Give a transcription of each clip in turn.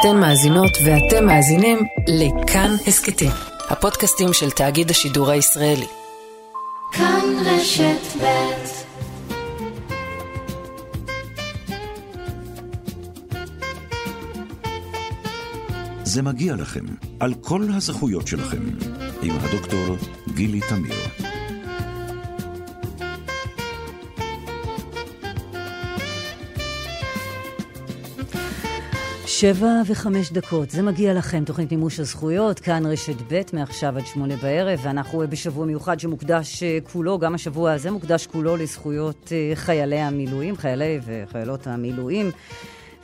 אתן מאזינות ואתם מאזינים לכאן הסכתים, הפודקאסטים של תאגיד השידור הישראלי. כאן רשת ב' זה מגיע לכם, על כל הזכויות שלכם, עם הדוקטור גילי תמיר. שבע וחמש דקות, זה מגיע לכם, תוכנית מימוש הזכויות, כאן רשת ב' מעכשיו עד שמונה בערב, ואנחנו בשבוע מיוחד שמוקדש אה, כולו, גם השבוע הזה מוקדש כולו לזכויות אה, חיילי המילואים, חיילי וחיילות המילואים.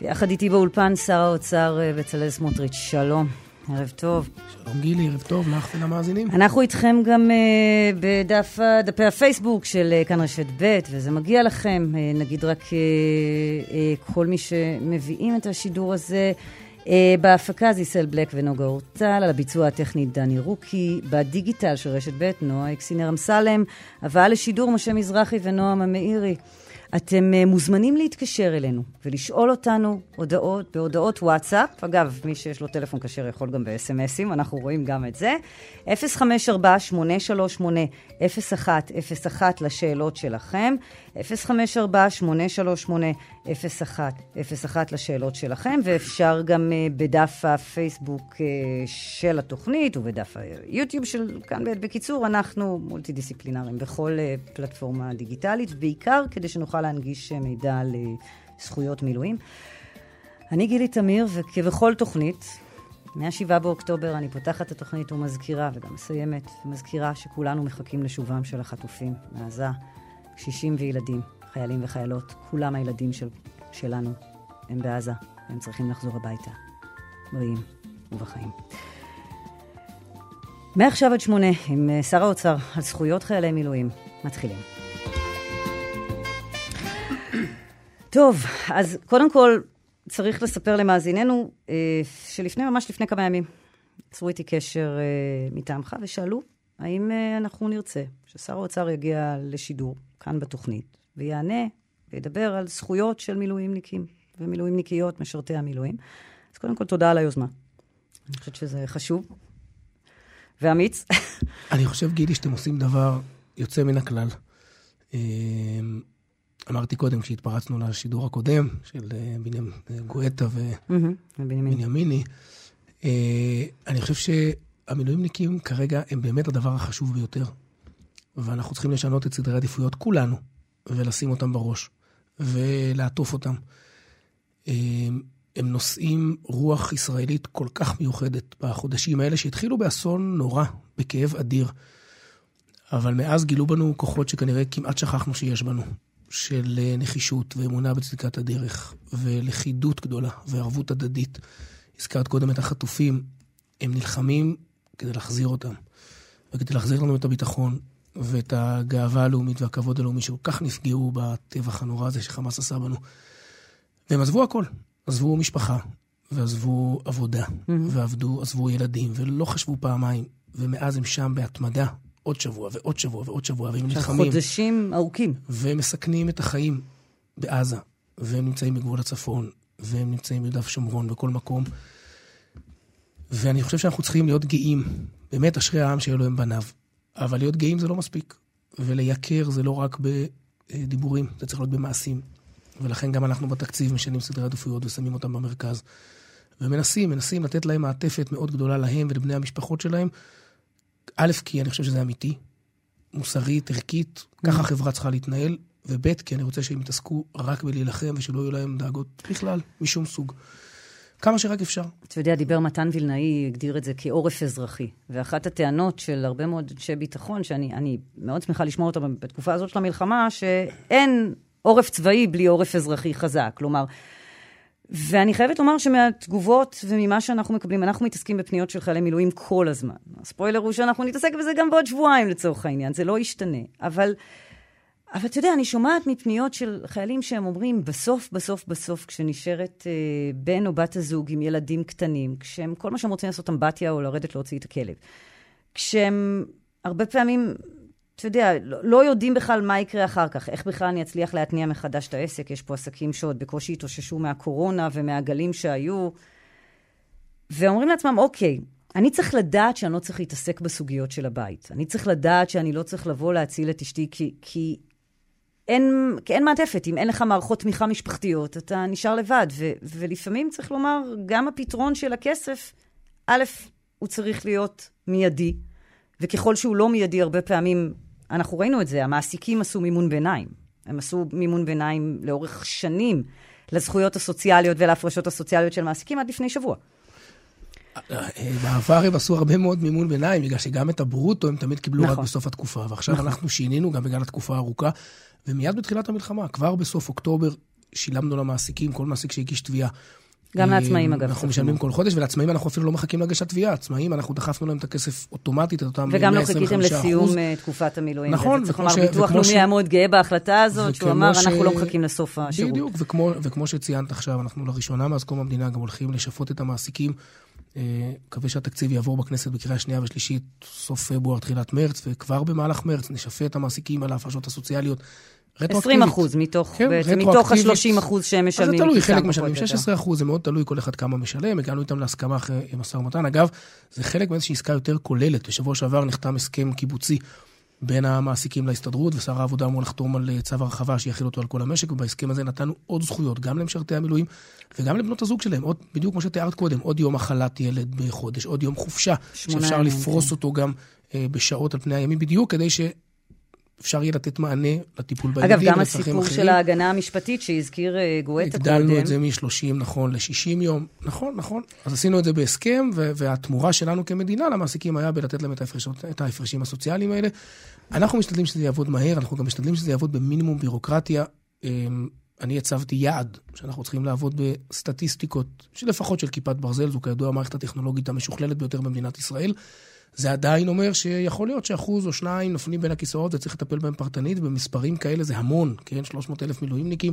ויחד איתי באולפן שר האוצר אה, בצלאל סמוטריץ', שלום. ערב טוב. שלום גילי, ערב טוב לך ולמאזינים. אנחנו איתכם גם uh, בדף, דפי הפייסבוק של uh, כאן רשת ב', וזה מגיע לכם. Uh, נגיד רק uh, uh, כל מי שמביאים את השידור הזה. Uh, בהפקה זה ישראל בלק ונוגה אורטל, על הביצוע הטכני דני רוקי, בדיגיטל של רשת ב', נועה אקסינר אמסלם, הבאה לשידור משה מזרחי ונועם המאירי. אתם uh, מוזמנים להתקשר אלינו ולשאול אותנו הודעות, בהודעות וואטסאפ. אגב, מי שיש לו טלפון כשר יכול גם ב-SMSים, אנחנו רואים גם את זה. 054-838-0101 לשאלות שלכם. 054-838-0101 לשאלות שלכם, ואפשר גם uh, בדף הפייסבוק uh, של התוכנית ובדף היוטיוב של כאן. בקיצור, אנחנו מולטי-דיסציפלינריים בכל uh, פלטפורמה דיגיטלית, בעיקר כדי שנוכל להנגיש מידע לזכויות מילואים. אני גילי תמיר, וכבכל תוכנית, מ-7 באוקטובר אני פותחת את התוכנית ומזכירה, וגם מסיימת, ומזכירה שכולנו מחכים לשובם של החטופים מעזה, קשישים וילדים, חיילים וחיילות, כולם הילדים של, שלנו, הם בעזה, והם צריכים לחזור הביתה, בריאים ובחיים. מעכשיו עד שמונה, עם אה, שר האוצר על זכויות חיילי מילואים. מתחילים. טוב, אז קודם כל, צריך לספר למאזיננו אה, שלפני, ממש לפני כמה ימים, יצרו איתי קשר אה, מטעמך ושאלו האם אה, אנחנו נרצה ששר האוצר יגיע לשידור כאן בתוכנית ויענה וידבר על זכויות של מילואימניקים ומילואימניקיות, משרתי המילואים. אז קודם כל, תודה על היוזמה. אני חושבת שזה חשוב ואמיץ. אני חושב, גילי, שאתם עושים דבר יוצא מן הכלל. אמרתי קודם, כשהתפרצנו לשידור הקודם, של אה, בנימין אה, גואטה ובנימיני, אה, אני חושב שהמילואימניקים כרגע הם באמת הדבר החשוב ביותר. ואנחנו צריכים לשנות את סדרי העדיפויות, כולנו, ולשים אותם בראש, ולעטוף אותם. הם נושאים רוח ישראלית כל כך מיוחדת בחודשים האלה, שהתחילו באסון נורא, בכאב אדיר. אבל מאז גילו בנו כוחות שכנראה כמעט שכחנו שיש בנו. של אה, נחישות ואמונה בצדקת הדרך, ולכידות גדולה וערבות הדדית. הזכרת קודם את החטופים, הם נלחמים כדי להחזיר אותם, וכדי להחזיר לנו את הביטחון ואת הגאווה הלאומית והכבוד הלאומי שכל כך נפגעו בטבח הנורא הזה שחמאס עשה בנו. והם עזבו הכל, עזבו משפחה, ועזבו עבודה, mm-hmm. ועבדו, עזבו ילדים, ולא חשבו פעמיים, ומאז הם שם בהתמדה, עוד שבוע ועוד שבוע ועוד שבוע, והם נלחמים. חודשים ארוכים. והם מסכנים את החיים בעזה, והם נמצאים בגבול הצפון, והם נמצאים ביהודה ושומרון, בכל מקום. ואני חושב שאנחנו צריכים להיות גאים. באמת, אשרי העם שאלוהים בניו. אבל להיות גאים זה לא מספיק. ולייקר זה לא רק בדיבורים, זה צריך להיות במעשים. ולכן גם אנחנו בתקציב משנים סדרי עדיפויות ושמים אותם במרכז. ומנסים, מנסים לתת להם מעטפת מאוד גדולה להם ולבני המשפחות שלהם, א', כי אני חושב שזה אמיתי, מוסרית, ערכית, ככה mm. החברה צריכה להתנהל, וב', כי אני רוצה שהם יתעסקו רק בלהילחם ושלא יהיו להם דאגות בכלל, משום סוג. כמה שרק אפשר. אתה יודע, דיבר מתן וילנאי, הגדיר את זה כעורף אזרחי. ואחת הטענות של הרבה מאוד אנשי ביטחון, שאני מאוד שמחה לשמוע אותה בתקופה הזאת של המלחמה, שאין עורף צבאי בלי עורף אזרחי חזק. כלומר, ואני חייבת לומר שמהתגובות וממה שאנחנו מקבלים, אנחנו מתעסקים בפניות של חיילי מילואים כל הזמן. הספוילר הוא שאנחנו נתעסק בזה גם בעוד שבועיים לצורך העניין, זה לא ישתנה. אבל, אבל אתה יודע, אני שומעת מפניות של חיילים שהם אומרים, בסוף, בסוף, בסוף, כשנשארת אה, בן או בת הזוג עם ילדים קטנים, כשהם, כל מה שהם רוצים לעשות אמבטיה או לרדת להוציא את הכלב, כשהם הרבה פעמים אתה יודע, לא, לא יודעים בכלל מה יקרה אחר כך, איך בכלל אני אצליח להתניע מחדש את העסק. יש פה עסקים שעוד בקושי התאוששו מהקורונה ומהגלים שהיו. ואומרים לעצמם, אוקיי, אני צריך לדעת שאני לא צריך להתעסק בסוגיות של הבית. אני צריך לדעת שאני לא צריך לבוא להציל את אשתי, כי, כי אין, כי אין מעטפת. אם אין לך מערכות תמיכה משפחתיות, אתה נשאר לבד. ו, ולפעמים צריך לומר, גם הפתרון של הכסף, א', הוא צריך להיות מיידי, וככל שהוא לא מיידי, הרבה פעמים, אנחנו ראינו את זה, המעסיקים עשו מימון ביניים. הם עשו מימון ביניים לאורך שנים לזכויות הסוציאליות ולהפרשות הסוציאליות של מעסיקים עד לפני שבוע. בעבר הם עשו הרבה מאוד מימון ביניים, בגלל שגם את הברוטו הם תמיד קיבלו נכון. רק בסוף התקופה, ועכשיו נכון. אנחנו שינינו גם בגלל התקופה הארוכה, ומיד בתחילת המלחמה, כבר בסוף אוקטובר, שילמנו למעסיקים, כל מעסיק שהגיש תביעה. גם לעצמאים, אגב. אנחנו משלמים כל חודש, ולעצמאים אנחנו אפילו לא מחכים להגשת תביעה. עצמאים, אנחנו דחפנו להם את הכסף אוטומטית, את אותם 125%. וגם לא חיכיתם לסיום אה, תקופת המילואים. נכון. צריך לומר, ביטוח לאומי היה מאוד גאה בהחלטה הזאת, שהוא אמר, אנחנו לא מחכים לסוף השירות. בדיוק, וכמו שציינת עכשיו, אנחנו לראשונה מאז קום המדינה גם הולכים לשפות את המעסיקים. אה, מקווה שהתקציב יעבור בכנסת בקריאה שנייה ושלישית, סוף פברואר, תחילת מרץ, וכבר במהלך מרץ נשפה את המעסיקים על ההפרשות הסוציאליות 20 אחוז מתוך, כן, בעצם מתוך ה-30 אחוז שהם משלמים. אז זה תלוי, חלק משלמים 16 אחוז, זה מאוד תלוי כל אחד כמה משלם, הגענו איתם להסכמה אחרי משא ומתן. אגב, זה חלק מאיזושהי עסקה יותר כוללת. בשבוע שעבר נחתם הסכם קיבוצי בין המעסיקים להסתדרות, ושר העבודה אמור לחתום על אה, צו הרחבה שיכיל אותו על כל המשק, ובהסכם הזה נתנו עוד זכויות, גם למשרתי המילואים וגם לבנות הזוג שלהם, עוד, בדיוק כמו שתיארת קודם, עוד יום מחלת ילד בחודש, עוד יום חופשה, שאפשר לפרוס כן. אותו גם אה, בשעות על פני הימים בדיוק, כדי. אפשר יהיה לתת מענה לטיפול בילדים, אגב, גם הסיפור של ההגנה המשפטית שהזכיר אה, גואטה קודם. הגדלנו את זה מ-30, נכון, ל-60 יום. נכון, נכון. אז עשינו את זה בהסכם, והתמורה שלנו כמדינה למעסיקים היה בלתת להם את, ההפרשות, את ההפרשים הסוציאליים האלה. אנחנו משתדלים שזה יעבוד מהר, אנחנו גם משתדלים שזה יעבוד במינימום בירוקרטיה. אמ, אני הצבתי יעד, שאנחנו צריכים לעבוד בסטטיסטיקות, שלפחות של כיפת ברזל, זו כידוע המערכת הטכנולוגית המשוכללת ביותר במדינת ישראל. זה עדיין אומר שיכול להיות שאחוז או שניים נופלים בין הכיסאות וצריך לטפל בהם פרטנית, ובמספרים כאלה זה המון, כן? 300 אלף מילואימניקים.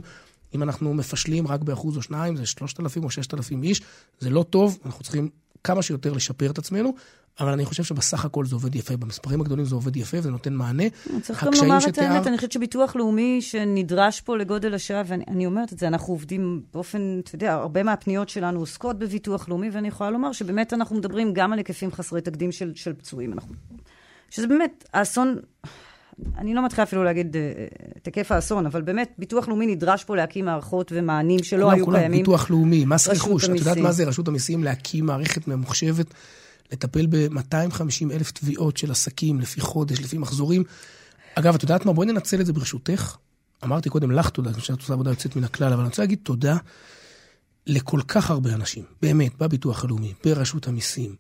אם אנחנו מפשלים רק באחוז או שניים, זה 3,000 או 6,000 איש, זה לא טוב, אנחנו צריכים כמה שיותר לשפר את עצמנו, אבל אני חושב שבסך הכל זה עובד יפה. במספרים הגדולים זה עובד יפה וזה נותן מענה. צריך גם לומר את האמת, אני חושבת שביטוח לאומי שנדרש פה לגודל השעה, ואני אומרת את זה, אנחנו עובדים באופן, אתה יודע, הרבה מהפניות שלנו עוסקות בביטוח לאומי, ואני יכולה לומר שבאמת אנחנו מדברים גם על היקפים חסרי תקדים של, של פצועים. אנחנו, שזה באמת, האסון, אני לא מתחילה אפילו להגיד אה, את היקף האסון, אבל באמת, ביטוח לאומי נדרש פה להקים מערכות ומענים שלא כולם, היו כולם, קיימים. ביטוח לאומי, מס רכוש, את יודעת מה זה רשות המיסים להקים מערכת ממוחשבת? לטפל ב-250 אלף תביעות של עסקים לפי חודש, לפי מחזורים. אגב, את יודעת מה? בואי ננצל את זה ברשותך. אמרתי קודם לך תודה, אני חושב שאת עושה עבודה יוצאת מן הכלל, אבל אני רוצה להגיד תודה לכל כך הרבה אנשים, באמת, בביטוח הלאומי, ברשות המיסים.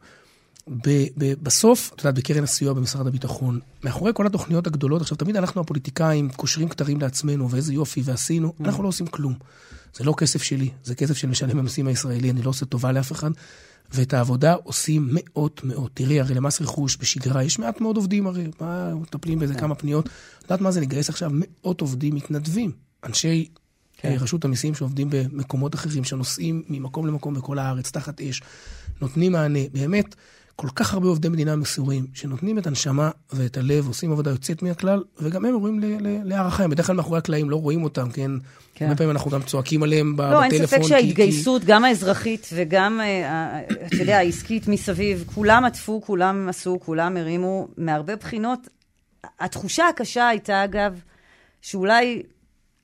ב- ב- בסוף, את יודעת, בקרן הסיוע במשרד הביטחון, מאחורי כל התוכניות הגדולות, עכשיו, תמיד אנחנו הפוליטיקאים קושרים כתרים לעצמנו, ואיזה יופי, ועשינו, mm. אנחנו לא עושים כלום. זה לא כסף שלי, זה כסף של משלם המיסים הישראלי, אני לא עושה טובה לאף אחד. ואת העבודה עושים מאות מאות. תראי, הרי למס רכוש בשגרה יש מעט מאוד עובדים הרי, מה, מטפלים באיזה כמה פניות. את יודעת מה זה לגייס עכשיו מאות עובדים מתנדבים, אנשי כן. אה, רשות המיסים שעובדים במקומות אחרים, שנוסעים ממקום למקום בכל הארץ, תחת אש, נותנים מענה. באמת, כל כך הרבה עובדי מדינה מסורים, שנותנים את הנשמה ואת הלב, עושים עבודה יוצאת מהכלל, וגם הם עוברים להערכה. הם בדרך כלל מאחורי הקלעים לא רואים אותם, כן? כן. הרבה פעמים אנחנו גם צועקים עליהם בטלפון. לא, אין ספק שההתגייסות, כי... גם האזרחית וגם, אה, אתה יודע, העסקית מסביב, כולם עטפו, כולם עשו, כולם הרימו, מהרבה בחינות. התחושה הקשה הייתה, אגב, שאולי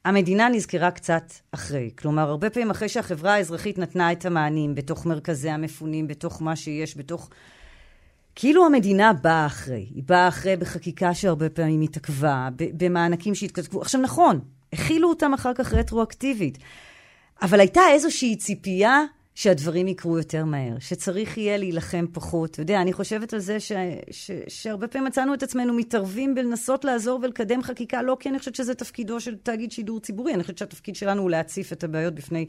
המדינה נזכרה קצת אחרי. כלומר, הרבה פעמים אחרי שהחברה האזרחית נתנה את המענים בתוך מרכזי המפונים, בתוך מה שיש, בתוך... כאילו המדינה באה אחרי. היא באה אחרי בחקיקה שהרבה פעמים התעכבה, במענקים שהתכתבו. עכשיו, נכון, הכילו אותם אחר כך רטרואקטיבית, אבל הייתה איזושהי ציפייה שהדברים יקרו יותר מהר, שצריך יהיה להילחם פחות. אתה יודע, אני חושבת על זה ש, ש, שהרבה פעמים מצאנו את עצמנו מתערבים בלנסות לעזור ולקדם חקיקה, לא כי אני חושבת שזה תפקידו של תאגיד שידור ציבורי, אני חושבת שהתפקיד שלנו הוא להציף את הבעיות בפני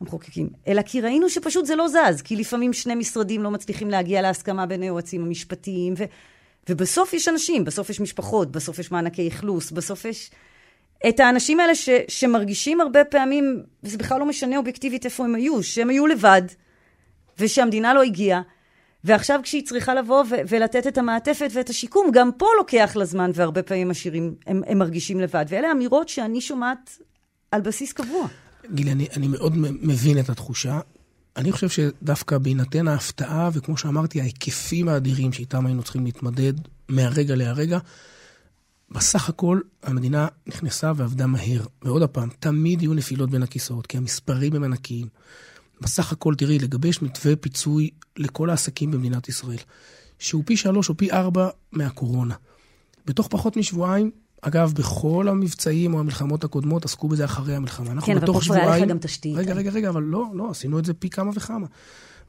המחוקקים, אלא כי ראינו שפשוט זה לא זז, כי לפעמים שני משרדים לא מצליחים להגיע להסכמה בין היועצים המשפטיים, ו, ובסוף יש אנשים, בסוף יש משפחות, בסוף יש מענקי אכלוס, בסוף יש את האנשים האלה ש, שמרגישים הרבה פעמים, וזה בכלל לא משנה אובייקטיבית איפה הם היו, שהם היו לבד, ושהמדינה לא הגיעה. ועכשיו כשהיא צריכה לבוא ו- ולתת את המעטפת ואת השיקום, גם פה לוקח לה זמן, והרבה פעמים השירים, הם, הם מרגישים לבד. ואלה אמירות שאני שומעת על בסיס קבוע. גילי, אני, אני מאוד מבין את התחושה. אני חושב שדווקא בהינתן ההפתעה, וכמו שאמרתי, ההיקפים האדירים שאיתם היינו צריכים להתמדד מהרגע להרגע, בסך הכל המדינה נכנסה ועבדה מהר. ועוד פעם, תמיד יהיו נפילות בין הכיסאות, כי המספרים הם ענקיים. בסך הכל, תראי, לגבש מתווה פיצוי לכל העסקים במדינת ישראל, שהוא פי שלוש או פי ארבע מהקורונה. בתוך פחות משבועיים, אגב, בכל המבצעים או המלחמות הקודמות עסקו בזה אחרי המלחמה. כן, אבל פה כבר היה לך גם תשתית. רגע, רגע, רגע, אבל לא, לא, עשינו את זה פי כמה וכמה.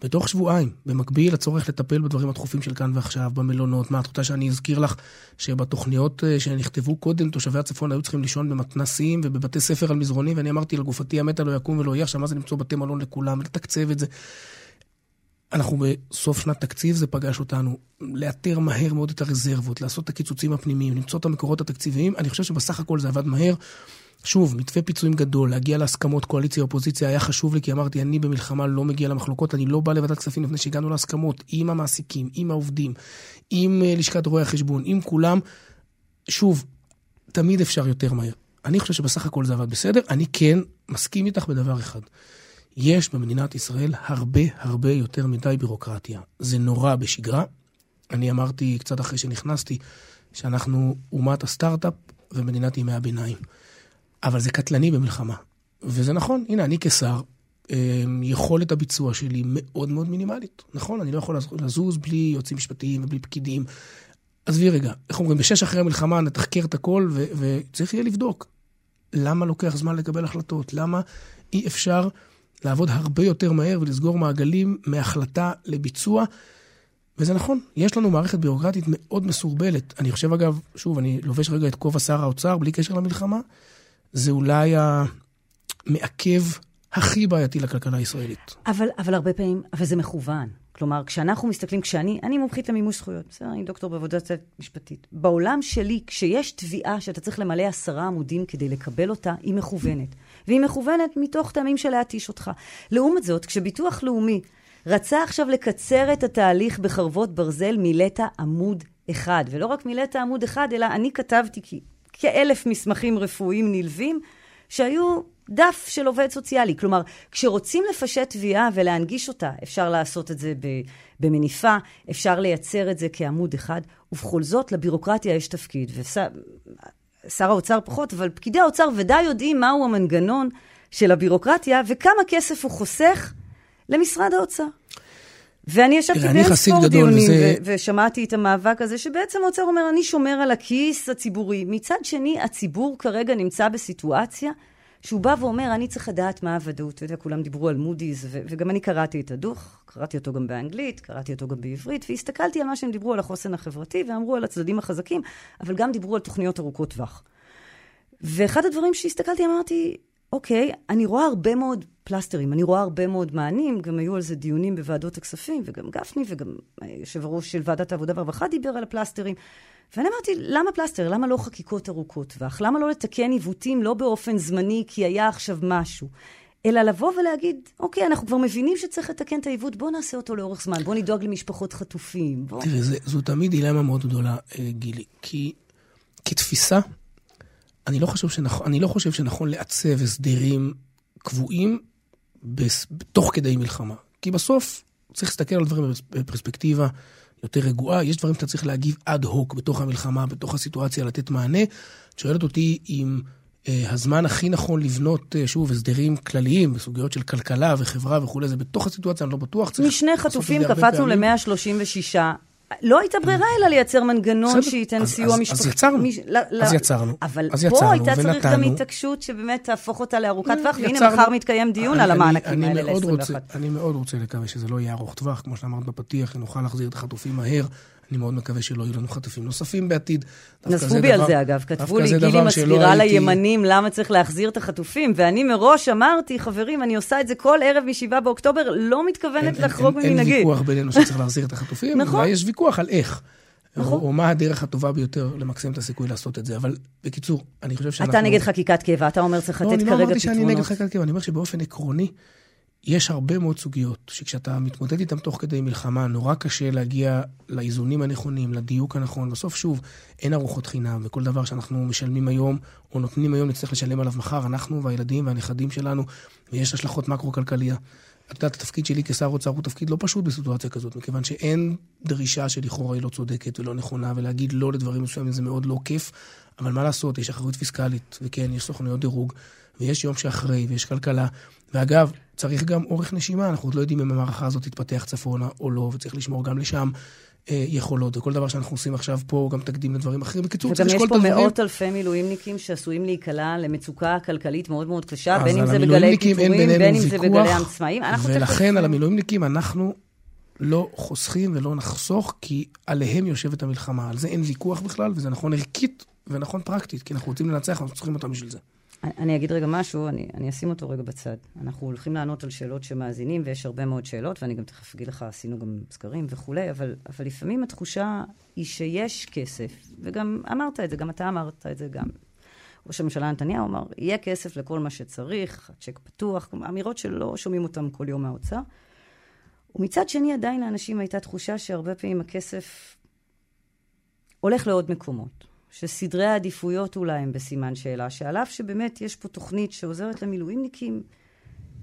בתוך שבועיים, במקביל לצורך לטפל בדברים הדחופים של כאן ועכשיו, במלונות. מה, את רוצה שאני אזכיר לך שבתוכניות אה, שנכתבו קודם, תושבי הצפון היו צריכים לישון במתנסים ובבתי ספר על מזרונים, ואני אמרתי לגופתי המתה לא יקום ולא יהיה, עכשיו מה זה למצוא בתי מלון לכולם, לתקצב את זה. אנחנו בסוף שנת תקציב, זה פגש אותנו. לאתר מהר מאוד את הרזרבות, לעשות את הקיצוצים הפנימיים, למצוא את המקורות התקציביים. אני חושב שבסך הכל זה עבד מהר. שוב, מתווה פיצויים גדול, להגיע להסכמות קואליציה-אופוזיציה היה חשוב לי, כי אמרתי, אני במלחמה לא מגיע למחלוקות, אני לא בא לוועדת כספים לפני שהגענו להסכמות עם המעסיקים, עם העובדים, עם אה, לשכת רואי החשבון, עם כולם. שוב, תמיד אפשר יותר מהר. אני חושב שבסך הכל זה עבד בסדר. אני כן מסכים איתך בדבר אחד. יש במדינת ישראל הרבה הרבה יותר מדי בירוקרטיה. זה נורא בשגרה. אני אמרתי קצת אחרי שנכנסתי, שאנחנו אומת הסטארט-אפ ומדינת ימי הביניים. אבל זה קטלני במלחמה. וזה נכון, הנה, אני כשר, אמ, יכולת הביצוע שלי מאוד מאוד מינימלית. נכון, אני לא יכול לזוז בלי יועצים משפטיים ובלי פקידים. עזבי רגע, איך אומרים, בשש אחרי המלחמה נתחקר את הכל וצריך יהיה לבדוק. למה לוקח זמן לקבל החלטות? למה אי אפשר לעבוד הרבה יותר מהר ולסגור מעגלים מהחלטה לביצוע? וזה נכון, יש לנו מערכת ביורוקרטית מאוד מסורבלת. אני חושב, אגב, שוב, אני לובש רגע את כובע שר האוצר, בלי קשר למלחמה, זה אולי המעכב הכי בעייתי לכלכלה הישראלית. אבל, אבל הרבה פעמים, אבל זה מכוון. כלומר, כשאנחנו מסתכלים, כשאני, אני מומחית למימוש זכויות, בסדר, אני דוקטור בעבודת משפטית. בעולם שלי, כשיש תביעה שאתה צריך למלא עשרה עמודים כדי לקבל אותה, היא מכוונת. והיא מכוונת מתוך טעמים של להתיש אותך. לעומת זאת, כשביטוח לאומי רצה עכשיו לקצר את התהליך בחרבות ברזל, מילאת עמוד אחד. ולא רק מילאת עמוד אחד, אלא אני כתבתי כאלף מסמכים רפואיים נלווים, שהיו דף של עובד סוציאלי. כלומר, כשרוצים לפשט תביעה ולהנגיש אותה, אפשר לעשות את זה במניפה, אפשר לייצר את זה כעמוד אחד, ובכל זאת לבירוקרטיה יש תפקיד. ושר האוצר פחות, אבל פקידי האוצר ודאי יודעים מהו המנגנון של הבירוקרטיה וכמה כסף הוא חוסך למשרד האוצר. ואני ישבתי בין ספור דיונים, וזה... ושמעתי את המאבק הזה, שבעצם האוצר אומר, אני שומר על הכיס הציבורי. מצד שני, הציבור כרגע נמצא בסיטואציה שהוא בא ואומר, אני צריך לדעת מה הוודאות. אתה יודע, כולם דיברו על מודי'ס, וגם אני קראתי את הדוח, קראתי אותו גם באנגלית, קראתי אותו גם בעברית, והסתכלתי על מה שהם דיברו על החוסן החברתי, ואמרו על הצדדים החזקים, אבל גם דיברו על תוכניות ארוכות טווח. ואחד הדברים שהסתכלתי, אמרתי, אוקיי, אני רואה הרבה מאוד פלסטרים, אני רואה הרבה מאוד מענים, גם היו על זה דיונים בוועדות הכספים, וגם גפני, וגם יושב הראש של ועדת העבודה והרווחה דיבר על הפלסטרים. ואני אמרתי, למה פלסטר? למה לא חקיקות ארוכות טווח? למה לא לתקן עיוותים לא באופן זמני כי היה עכשיו משהו? אלא לבוא ולהגיד, אוקיי, אנחנו כבר מבינים שצריך לתקן את העיוות, בואו נעשה אותו לאורך זמן, בואו נדאג למשפחות חטופים. בוא... תראה, זה, זו תמיד דילמה מאוד גדולה, אה, גילי, כי כתפיסה, אני לא חושב שנכון, אני לא חושב שנכון לעצב הסדרים קבועים תוך כדי מלחמה. כי בסוף צריך להסתכל על דברים בפרספקטיבה יותר רגועה. יש דברים שאתה צריך להגיב אד הוק בתוך המלחמה, בתוך הסיטואציה, לתת מענה. את שואלת אותי אם אה, הזמן הכי נכון לבנות, אה, שוב, הסדרים כלליים בסוגיות של כלכלה וחברה וכולי, זה בתוך הסיטואציה, אני לא בטוח. משני חטופים קפצנו ל-136. לא הייתה ברירה אלא לייצר מנגנון שייתן סיוע משפחתי. אז יצרנו, אז יצרנו. אבל פה הייתה צריך גם התעקשות שבאמת תהפוך אותה לארוכת טווח, והנה מחר מתקיים דיון על המענקים האלה ל-21. אני מאוד רוצה לקווה שזה לא יהיה ארוך טווח, כמו שאמרת בפתיח, נוכל להחזיר את החטופים מהר. אני מאוד מקווה שלא יהיו לנו חטופים נוספים בעתיד. נזפו בי על זה, אגב. כתבו לי, גילי מסבירה לימנים למה צריך להחזיר את החטופים, ואני מראש אמרתי, חברים, אני עושה את זה כל ערב מ-7 באוקטובר, לא מתכוונת לחרוג ממנהגי. אין ויכוח בינינו שצריך להחזיר את החטופים, נכון. אולי יש ויכוח על איך. נכון. או, או מה הדרך הטובה ביותר למקסם את הסיכוי לעשות את זה. אבל בקיצור, אני חושב שאנחנו... אתה נגד חקיקת קבע, אתה אומר צריך לתת כרגע פתרונות. לא, אני לא אמרתי שאני נגד חקיקת קבע, אני אומר שבאופן עקרוני, יש הרבה מאוד סוגיות שכשאתה מתמודד איתן תוך כדי מלחמה, נורא קשה להגיע לאיזונים הנכונים, לדיוק הנכון. בסוף, שוב, אין ארוחות חינם, וכל דבר שאנחנו משלמים היום, או נותנים היום, נצטרך לשלם עליו מחר, אנחנו והילדים והנכדים שלנו, ויש השלכות מקרו-כלכליה. את יודעת, התפקיד שלי כשר אוצר הוא תפקיד לא פשוט בסיטואציה כזאת, מכיוון שאין דרישה שלכאורה היא לא צודקת ולא נכונה, ולהגיד לא לדברים מסוימים זה מאוד לא כיף, אבל מה לעשות, יש אחריות פיסקלית, וכן, יש סוכנויות דירוג, ויש יום שאחרי, ויש כלכלה. ואגב, צריך גם אורך נשימה, אנחנו עוד לא יודעים אם המערכה הזאת תתפתח צפונה או לא, וצריך לשמור גם לשם אה, יכולות, וכל דבר שאנחנו עושים עכשיו פה גם תקדים לדברים אחרים. בקיצור, צריך לשקול את הדברים. וגם יש פה מאות אלפי מילואימניקים שעשויים להיקלע למצוקה כלכלית מאוד מאוד קשה, בין אם זה בגלי פיטורים, בין אם זה בגלי עצמאים. ולכן על המילואימניקים אנחנו לא חוסכים ולא נחסוך, כי עליהם יושבת המלחמה. על זה אין ויכוח בכלל, וזה נכון ערכית ונכון פרקטית, כי אנחנו רוצים לנצח, אנחנו צריכים אותם בשביל זה. אני אגיד רגע משהו, אני, אני אשים אותו רגע בצד. אנחנו הולכים לענות על שאלות שמאזינים, ויש הרבה מאוד שאלות, ואני גם תכף אגיד לך, עשינו גם סקרים וכולי, אבל, אבל לפעמים התחושה היא שיש כסף, וגם אמרת את זה, גם אתה אמרת את זה, גם ראש הממשלה נתניהו אמר, יהיה כסף לכל מה שצריך, הצ'ק פתוח, אמירות שלא שומעים אותן כל יום מהאוצר. ומצד שני, עדיין לאנשים הייתה תחושה שהרבה פעמים הכסף הולך לעוד מקומות. שסדרי העדיפויות אולי הם בסימן שאלה, שעל אף שבאמת יש פה תוכנית שעוזרת למילואימניקים,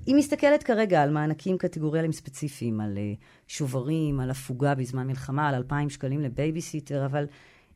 היא מסתכלת כרגע על מענקים קטגוריאליים ספציפיים, על אה, שוברים, על הפוגה בזמן מלחמה, על 2,000 שקלים לבייביסיטר, אבל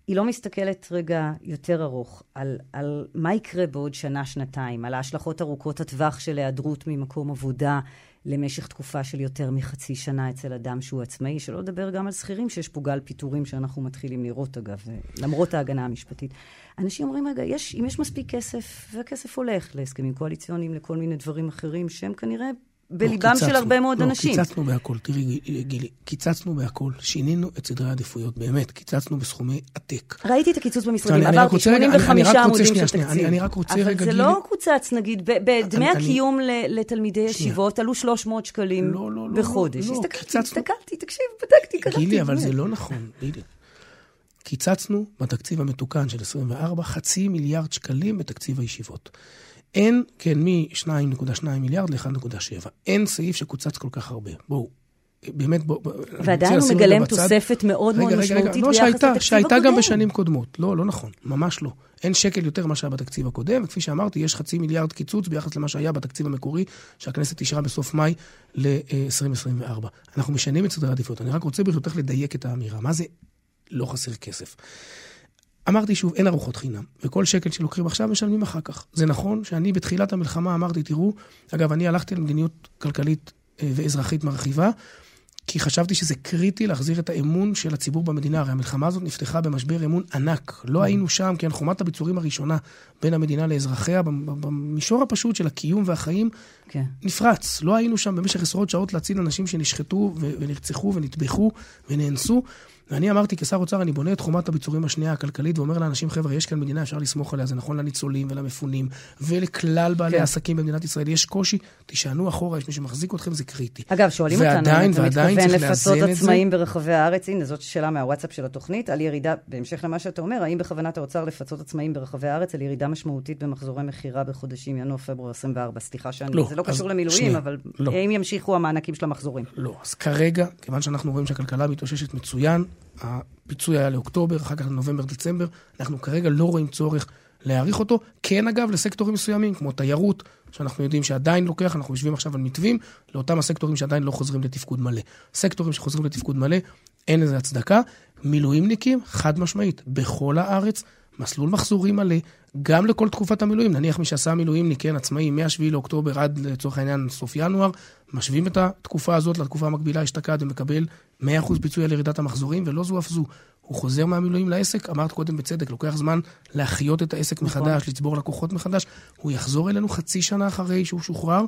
היא לא מסתכלת רגע יותר ארוך על, על מה יקרה בעוד שנה, שנתיים, על ההשלכות ארוכות הטווח של היעדרות ממקום עבודה, למשך תקופה של יותר מחצי שנה אצל אדם שהוא עצמאי, שלא לדבר גם על שכירים, שיש פה גל פיטורים שאנחנו מתחילים לראות, אגב, למרות ההגנה המשפטית. אנשים אומרים, רגע, יש, אם יש מספיק כסף, והכסף הולך להסכמים קואליציוניים, לכל מיני דברים אחרים, שהם כנראה בליבם לא, של הרבה מאוד לא, אנשים. לא, קיצצנו בהכל. תראי, גילי, קיצצנו בהכל. שינינו את סדרי העדיפויות, באמת. קיצצנו בסכומי עתק. ראיתי את הקיצוץ במשרדים, עברתי 85 עמודים של תקציב. אני, אני רק רוצה רגע, גילי... אבל זה לא קוצץ, נגיד, בדמי הקיום לתלמידי ישיבות עלו 300 שקלים לא, לא, לא, בחודש. לא, הסתכלתי, הסתכלתי, תקשיב, בדקתי, קראתי. גילי, אבל זה לא נכון, גילי. קיצצנו בתקציב המתוקן של 24 חצי מיליארד שקלים בתקציב הישיבות. אין, כן, מ-2.2 מיליארד ל-1.7. אין סעיף שקוצץ כל כך הרבה. בואו, באמת, בואו... ועדיין הוא מגלם תוספת מאוד מאוד משמעותית ביחס לתקציב הקודם. שהייתה גם בשנים קודמות. לא, לא נכון, ממש לא. אין שקל יותר ממה שהיה בתקציב הקודם, וכפי שאמרתי, יש חצי מיליארד קיצוץ ביחס למה שהיה בתקציב המקורי שהכנסת אישרה בסוף מאי ל-2024. אנחנו משנים את סדרי העדיפויות. אני רק רוצה ברשותך לדייק את האמירה. מה זה לא חסר כסף? אמרתי שוב, אין ארוחות חינם, וכל שקל שלוקחים עכשיו משלמים אחר כך. זה נכון שאני בתחילת המלחמה אמרתי, תראו, אגב, אני הלכתי למדיניות כלכלית אה, ואזרחית מרחיבה, כי חשבתי שזה קריטי להחזיר את האמון של הציבור במדינה. הרי המלחמה הזאת נפתחה במשבר אמון ענק. לא היינו שם, כן, חומת הביצורים הראשונה בין המדינה לאזרחיה, במישור הפשוט של הקיום והחיים, כן. נפרץ. לא היינו שם במשך עשרות שעות להציל אנשים שנשחטו ונרצחו ונטבחו ונאנסו. ואני אמרתי כשר אוצר, אני בונה את חומת הביצורים השנייה הכלכלית, ואומר לאנשים, חבר'ה, יש כאן מדינה, אפשר לסמוך עליה, זה נכון לניצולים ולמפונים, ולכלל בעלי כן. עסקים במדינת ישראל. יש קושי, תישענו אחורה, יש מי שמחזיק אתכם, זה קריטי. אגב, שואלים אותנו, אתה מתכוון לפצות עצמאים ברחבי הארץ? הנה, זאת שאלה מהוואטסאפ של התוכנית, על ירידה, בהמשך למה שאתה אומר, האם בכוונת האוצר לפצות עצמאים ברחבי הארץ על ירידה משמעותית במחזורי מכירה בחודשים ינואר-פברואר 24? סליחה שאני, לא, זה לא קשור למילואים, אבל לא. האם ימשיכו המענקים של המחזורים? לא, אז כרגע, כיוון שאנחנו רואים שהכלכלה מתאוששת מצוין, הפיצוי היה לאוקטובר, אחר כך לנובמבר-דצמבר. אנחנו כרגע לא רואים צורך להאריך אותו. כן, אגב, לסקטורים מסוימים, כמו תיירות, שאנחנו יודעים שעדיין לוקח, אנחנו יושבים עכשיו על מתווים, לאותם הסקטורים שעדיין לא חוזרים לתפקוד מלא. סקטורים שחוזרים לתפקוד מלא, אין לזה הצדקה. מילואימניקים, חד משמעית, בכל הארץ, מסלול מחזורי מלא, גם לכל תקופת המילואים. נניח מי שעשה מילואימניק, כן, עצמאי, מ-7 לאוקטובר עד לצורך העניין סוף ינואר, משווים את התקופה הזאת לתקופה המקבילה אשתקד ומקבל 100% פיצוי על ירידת המחזורים, ולא זו אף זו. הוא חוזר מהמילואים לעסק, אמרת קודם בצדק, לוקח זמן להחיות את העסק נכון. מחדש, לצבור לקוחות מחדש. הוא יחזור אלינו חצי שנה אחרי שהוא שוחרר,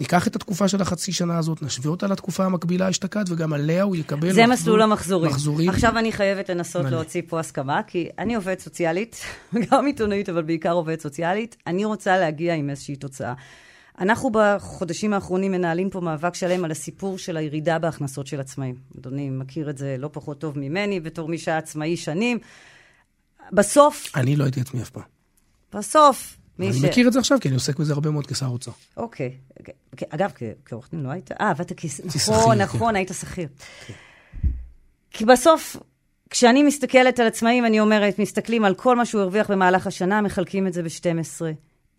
ניקח את התקופה של החצי שנה הזאת, נשווה אותה לתקופה המקבילה אשתקד, וגם עליה הוא יקבל... זה מסלול המחזורים. מחזורים. עכשיו אני חייבת לנסות מלא. להוציא פה הסכמה, כי אני עובדת סוציאלית, גם עיתונאית, אבל בעיקר עובדת סוציאלית. אני רוצה להגיע עם איזושהי תוצאה. אנחנו בחודשים האחרונים מנהלים פה מאבק שלם על הסיפור של הירידה בהכנסות של עצמאים. אדוני מכיר את זה לא פחות טוב ממני, בתור מי שהיה עצמאי שנים. בסוף... אני לא הייתי עצמי אף פעם. בסוף, אני ש... מכיר את זה עכשיו, כי אני עוסק בזה הרבה מאוד כשר אוצר. אוקיי. אגב, כעורך דין לא היית... אה, עבדת כ... נכון, נכון, כן. היית שכיר. כן. כי בסוף, כשאני מסתכלת על עצמאים, אני אומרת, מסתכלים על כל מה שהוא הרוויח במהלך השנה, מחלקים את זה ב-12.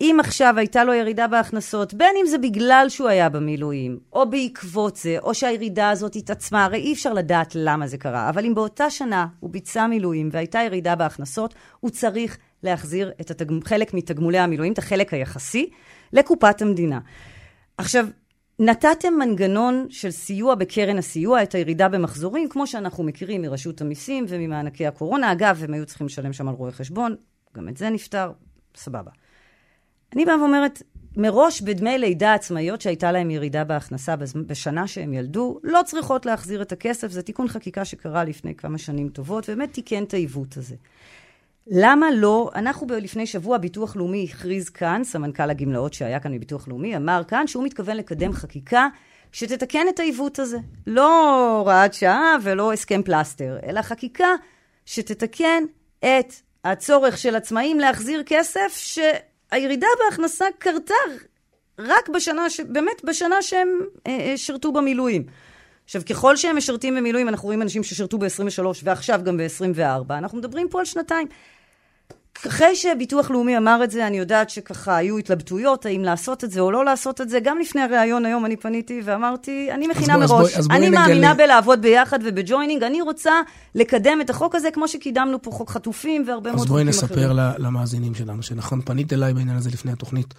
אם עכשיו הייתה לו ירידה בהכנסות, בין אם זה בגלל שהוא היה במילואים, או בעקבות זה, או שהירידה הזאת התעצמה, הרי אי אפשר לדעת למה זה קרה, אבל אם באותה שנה הוא ביצע מילואים והייתה ירידה בהכנסות, הוא צריך להחזיר את התגמ... חלק מתגמולי המילואים, את החלק היחסי, לקופת המדינה. עכשיו, נתתם מנגנון של סיוע בקרן הסיוע, את הירידה במחזורים, כמו שאנחנו מכירים מרשות המיסים וממענקי הקורונה. אגב, הם היו צריכים לשלם שם על רואי חשבון, גם את זה נפתר, סבבה. אני באה ואומרת, מראש בדמי לידה עצמאיות שהייתה להם ירידה בהכנסה בשנה שהם ילדו, לא צריכות להחזיר את הכסף, זה תיקון חקיקה שקרה לפני כמה שנים טובות, ובאמת תיקן את העיוות הזה. למה לא, אנחנו לפני שבוע, ביטוח לאומי הכריז כאן, סמנכ"ל הגמלאות שהיה כאן מביטוח לאומי, אמר כאן שהוא מתכוון לקדם חקיקה שתתקן את העיוות הזה. לא הוראת שעה ולא הסכם פלסטר, אלא חקיקה שתתקן את הצורך של עצמאים להחזיר כסף שהירידה בהכנסה קרתה רק בשנה, ש... באמת בשנה שהם אה, אה, שירתו במילואים. עכשיו, ככל שהם משרתים במילואים, אנחנו רואים אנשים ששירתו ב-23 ועכשיו גם ב-24, אנחנו מדברים פה על שנתיים. אחרי שביטוח לאומי אמר את זה, אני יודעת שככה היו התלבטויות, האם לעשות את זה או לא לעשות את זה. גם לפני הריאיון היום אני פניתי ואמרתי, אני מכינה מראש, בוא, אז בוא אני מאמינה בלעבוד ביחד וב joining, אני רוצה לקדם את החוק הזה כמו שקידמנו פה חוק חטופים והרבה מאוד חוקים אחרים. אז בואי נספר למאזינים שלנו, שנכון, פנית אליי בעניין הזה לפני התוכנית,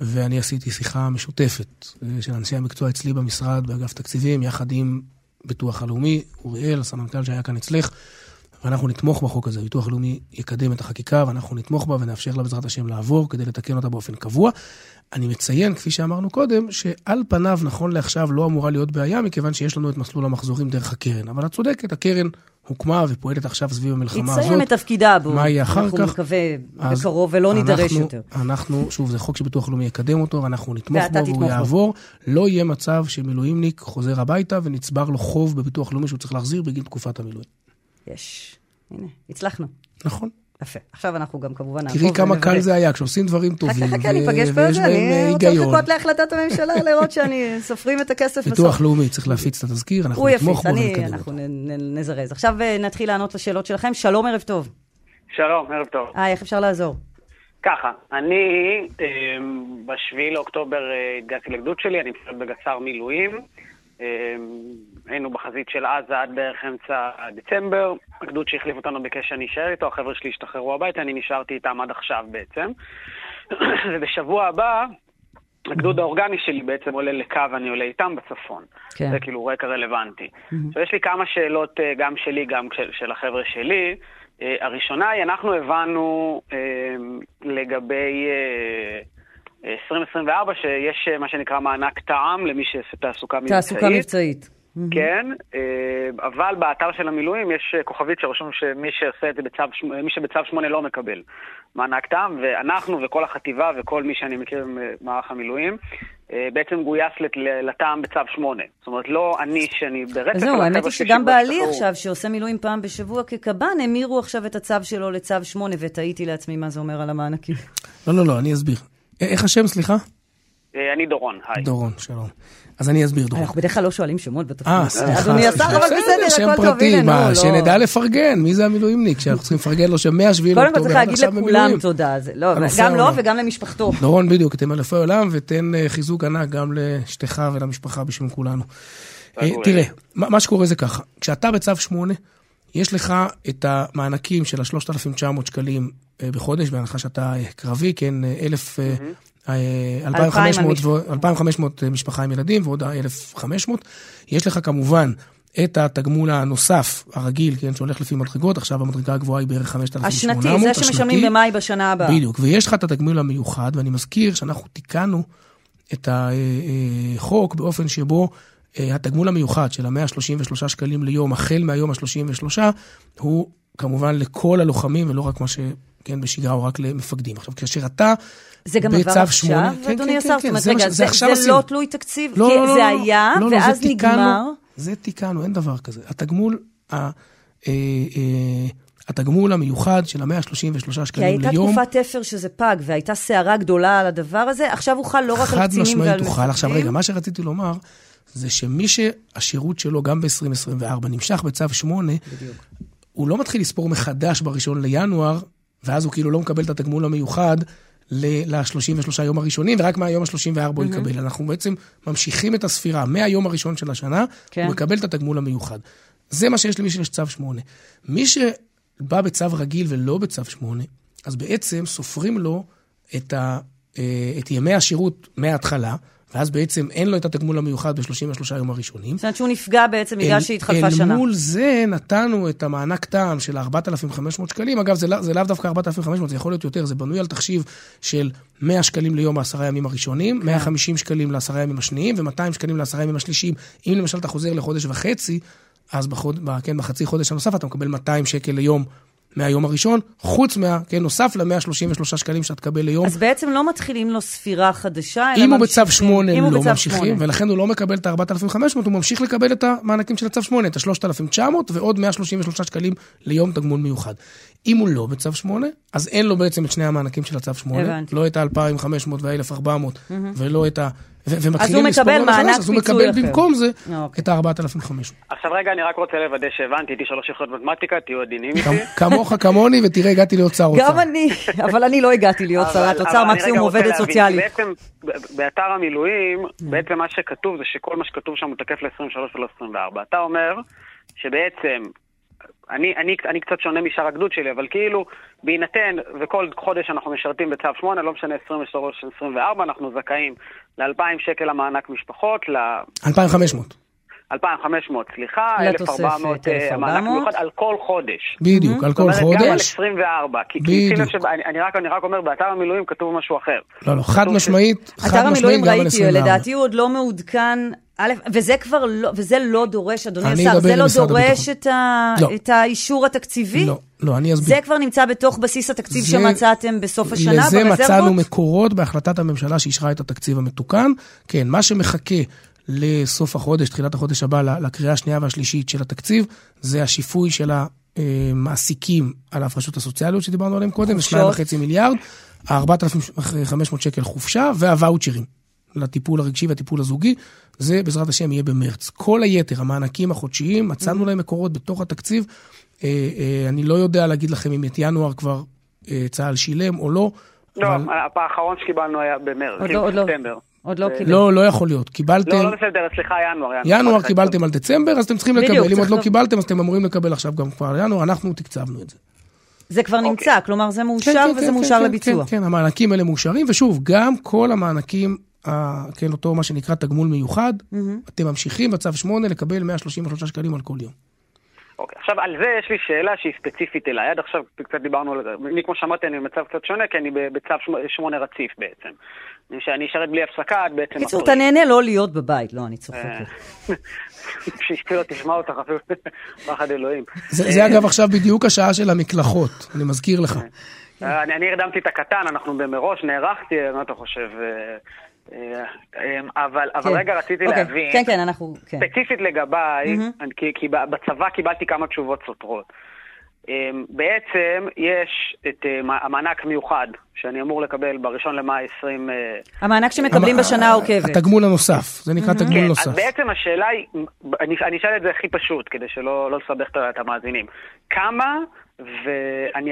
ואני עשיתי שיחה משותפת אה, של אנשי המקצוע אצלי במשרד, באגף תקציבים, יחד עם ביטוח הלאומי, אוריאל, הסמנכ"ל שהיה כאן אצלך. ואנחנו נתמוך בחוק הזה. הביטוח הלאומי יקדם את החקיקה, ואנחנו נתמוך בה ונאפשר לה בעזרת השם לעבור כדי לתקן אותה באופן קבוע. אני מציין, כפי שאמרנו קודם, שעל פניו, נכון לעכשיו, לא אמורה להיות בעיה, מכיוון שיש לנו את מסלול המחזורים דרך הקרן. אבל את צודקת, הקרן הוקמה ופועלת עכשיו סביב המלחמה הזאת. יציין את תפקידה בו. מה יהיה אחר כך? אנחנו מקווה בקרוב ולא נידרש יותר. אנחנו, שוב, זה חוק שביטוח לאומי יקדם אותו, ואנחנו נתמוך בו והוא יעבור. בו. לא יהיה מצב שמילואימניק חוזר הביתה ונצבר לו חוב בביטוח לאומי שהוא צריך להחזיר בגין תקופת המילואים. יש. הנה, הצלחנו. נכון. יפה. עכשיו אנחנו גם כמובן נעקוב. תראי כמה קל זה היה כשעושים דברים טובים. חכה, חכה, ניפגש פה על זה, אני רוצה לחכות להחלטת הממשלה, לראות שאני, סופרים את הכסף בסוף. ביטוח לאומי צריך להפיץ את התזכיר, אנחנו נתמוך בו ונקדם אותו. אנחנו נזרז. עכשיו אה, נתחיל לענות לשאלות שלכם. שלום, ערב טוב. שלום, ערב טוב. היי, איך אפשר לעזור? ככה, אני אה, ב-7 לאוקטובר אה, התגייסתי לגדוד שלי, אני משרת בגצר מילואים. היינו בחזית של עזה עד בערך אמצע דצמבר. הגדוד שהחליף אותנו ביקש שאני אשאר איתו, החבר'ה שלי השתחררו הביתה, אני נשארתי איתם עד עכשיו בעצם. ובשבוע הבא, הגדוד האורגני שלי בעצם עולה לקו, אני עולה איתם בצפון. כן. זה כאילו רקע רלוונטי. עכשיו, יש לי כמה שאלות אה, גם שלי, גם של, של החבר'ה שלי. Uh, הראשונה היא, אנחנו הבנו uh, לגבי uh, 2024 שיש מה שנקרא מענק טעם למי שעושה תעסוקה מבצעית. תעסוקה מבצעית. כן, אה, אבל באתר של המילואים יש כוכבית שרשום שמי שעושה את זה בצו, מי שבצו 8 לא מקבל מענק טעם, ואנחנו וכל החטיבה וכל מי שאני מכיר במערך המילואים, אה, בעצם גויס לטעם בצו 8. זאת אומרת, לא אני שאני ברצף... זהו, האמת היא שגם בעלי עכשיו, שעושה מילואים פעם בשבוע כקב"ן, המירו עכשיו את הצו שלו לצו 8, ותהיתי לעצמי מה זה אומר על המענקים. לא, לא, לא, אני אסביר. איך השם, סליחה? אה, אני דורון, היי. דורון, שלום. אז אני אסביר, דורון. אנחנו בדרך כלל לא שואלים שמות בתפקיד. אה, סליחה. אדוני השר, אבל בסדר, הכל טוב, הנה, נו, לא. מה, שנדע לפרגן, מי זה המילואימניק? שאנחנו צריכים לפרגן לו שמאה שביעי לאוקטובר, קודם כל צריך להגיד לכולם תודה. לא, גם לו וגם למשפחתו. דורון, בדיוק, אתם אלפי עולם, ותן אה, חיזוק ענק גם לאשתך ולמשפחה בשם כולנו. אה, תראה, מה שקורה זה ככה, כשאתה בצו 8, יש לך את המענקים של ה-3,900 שקלים בחודש, בהנחה שאתה קרבי, כן, 1,000 2,500 משפחה עם ילדים ועוד 1,500. יש לך כמובן את התגמול הנוסף, הרגיל, כן, שהולך לפי מדרגות, עכשיו המדרגה הגבוהה היא בערך 5,800. השנתי, זה שמשלמים במאי בשנה הבאה. בדיוק, ויש לך את התגמול המיוחד, ואני מזכיר שאנחנו תיקנו את החוק באופן שבו אה, התגמול המיוחד של ה-133 שקלים ליום, החל מהיום ה-33, הוא כמובן לכל הלוחמים, ולא רק מה ש... כן, בשגרה או רק למפקדים. עכשיו, כאשר אתה זה גם עבר עכשיו, כן, אדוני כן, השר? כן, זאת אומרת, רגע, זה, זה, זה לא תלוי תקציב? לא, לא, לא, זה היה, לא, לא, ואז זה נגמר? זה תיקנו, אין דבר כזה. התגמול, ה, אה, אה, התגמול המיוחד של ה-133 שקלים ליום... כי הייתה תקופת תפר שזה פג, והייתה סערה גדולה על הדבר הזה, עכשיו הוא חל לא רק על קצינים ועל מפקדים. חד משמעית הוא חל. עכשיו, רגע, מה שרציתי לומר, זה שמי שהשירות שלו גם ב-2024 נמשך בצו 8, בדיוק. הוא לא מתחיל לספור מחדש ב-1 לינואר, ואז הוא כאילו לא מקבל את התגמול המיוחד ל-33 יום הראשונים, ורק מהיום ה-34 הוא יקבל. אנחנו בעצם ממשיכים את הספירה מהיום הראשון של השנה, כן. הוא מקבל את התגמול המיוחד. זה מה שיש למי שיש צו 8. מי שבא בצו רגיל ולא בצו 8, אז בעצם סופרים לו את, ה, אה, את ימי השירות מההתחלה, ואז בעצם אין לו את התגמול המיוחד ב-33 יום הראשונים. זאת אומרת שהוא נפגע בעצם בגלל שהתחלפה שנה. אל מול זה נתנו את המענק טעם של 4,500 שקלים. אגב, זה, לא, זה לאו דווקא 4,500, זה יכול להיות יותר, זה בנוי על תחשיב של 100 שקלים ליום בעשרה ימים הראשונים, כן. 150 שקלים לעשרה ימים השניים, ו-200 שקלים לעשרה ימים השלישיים. אם למשל אתה חוזר לחודש וחצי, אז בחוד, כן, בחצי חודש הנוסף אתה מקבל 200 שקל ליום מהיום הראשון, חוץ מה, כן, נוסף ל-133 שקלים שאתה תקבל ליום. אז בעצם לא מתחילים לו ספירה חדשה, אלא אם הוא בצו 8, הם לא ממשיכים, ולכן הוא לא מקבל את ה-4,500, הוא ממשיך לקבל את המענקים של הצו 8, את ה-3,900 ועוד 133 שקלים ליום תגמול מיוחד. אם הוא לא בצו 8, אז אין לו בעצם את שני המענקים של הצו 8, הבנתי. לא את ה-2,500 וה-1,400, mm-hmm. ולא את ה... ומתחילים לספור לו מחדש, אז הוא מקבל במקום זה אוקיי. את ה-4,500. עכשיו רגע, אני רק רוצה לוודא שהבנתי, הייתי שלוש יחידות מתמטיקה, תהיו עדינים איתי. כמוך, כמוני, ותראה, הגעתי להיות שר אוצר. גם אני, אבל אני לא הגעתי להיות שרת אוצר, מקסימום עובדת סוציאלית. בעצם, באתר המילואים, בעצם מה שכתוב זה שכל מה שכתוב שם הוא תקף ל-23 ול-24. אתה אומר שבעצם אני, אני, אני קצת שונה משאר הגדוד שלי, אבל כאילו, בהינתן, וכל חודש אנחנו משרתים בצו 8, לא משנה 23 24, אנחנו זכאים ל-2,000 שקל המענק משפחות, ל... 2,500. 2,500, סליחה, 1,400 אה, המענק מיוחד על כל חודש. בדיוק, על כל חודש. זאת אומרת, גם על 24. בדיוק. אני רק אומר, באתר המילואים כתוב משהו אחר. לא, לא, חד משמעית, חד משמעית גם על 24. לדעתי הוא עוד לא מעודכן א', וזה כבר לא, וזה לא דורש, אדוני השר, זה לא דורש את, ה, לא. את האישור התקציבי? לא, לא, אני אסביר. זה כבר נמצא בתוך בסיס התקציב זה, שמצאתם בסוף השנה ברזרבות? לזה מצאנו מקורות בהחלטת הממשלה שאישרה את התקציב המתוקן. כן, מה שמחכה לסוף החודש, תחילת החודש הבא, לקריאה השנייה והשלישית של התקציב, זה השיפוי של המעסיקים על ההפרשות הסוציאליות שדיברנו עליהן קודם, ו-2.5 מיליארד, ה-4,500 שקל חופשה והוואוצ'רים. לטיפול הרגשי והטיפול הזוגי, זה בעזרת השם יהיה במרץ. כל היתר, המענקים החודשיים, מצאנו להם מקורות בתוך התקציב. אה, אה, אני לא יודע להגיד לכם אם את ינואר כבר אה, צה"ל שילם או לא. לא, אבל... האחרון שקיבלנו היה במרץ, עוד לא, כאילו, לא. עוד לא קיבלתם. לא, לא יכול להיות. קיבלתם... לא, לא בסדר, סליחה, ינואר. ינואר קיבלתם על דצמבר, אז אתם צריכים לקבל. אם עוד לא קיבלתם, אז אתם אמורים לקבל עכשיו גם כבר ינואר, אנחנו תקצבנו את זה. זה כבר אוקיי. נמצא, כלומר זה מאושר כן, כן, וזה כן, מאושר לביצוע. כן, כן, המענקים האלה מאושרים, ושוב, גם כל המענקים כן, אותו מה שנקרא תגמול מיוחד, mm-hmm. אתם ממשיכים בצו 8 לקבל 133 שקלים על כל יום. אוקיי, עכשיו על זה יש לי שאלה שהיא ספציפית אליי. עד עכשיו קצת דיברנו על זה. אני, כמו שאמרתי, אני במצב קצת שונה, כי אני בצו 8 רציף בעצם. שאני אשרת בלי הפסקה עד בעצם... קיצור, אתה נהנה לא להיות בבית, לא, אני צוחקת. אה, שאשתי לא תשמע אותך אפילו, פחד אלוהים. זה אגב עכשיו בדיוק השעה של המקלחות, אני מזכיר לך. אה, אני הרדמתי את הקטן, אנחנו במראש, נערכתי, מה אתה חושב? אה, אמ, אבל, אבל כן. רגע רציתי אוקיי. להבין, כן, כן, אנחנו, כן. ספציפית לגביי, mm-hmm. כי, כי בצבא קיבלתי כמה תשובות סותרות. אמ, בעצם יש את אה, המענק מיוחד שאני אמור לקבל בראשון למאי 20... אה, המענק שמקבלים בשנה העוקבת. התגמול הנוסף, זה נקרא תגמול כן, נוסף. אז בעצם השאלה היא, אני אשאל את זה הכי פשוט, כדי שלא לא לסבך את המאזינים. כמה ואני,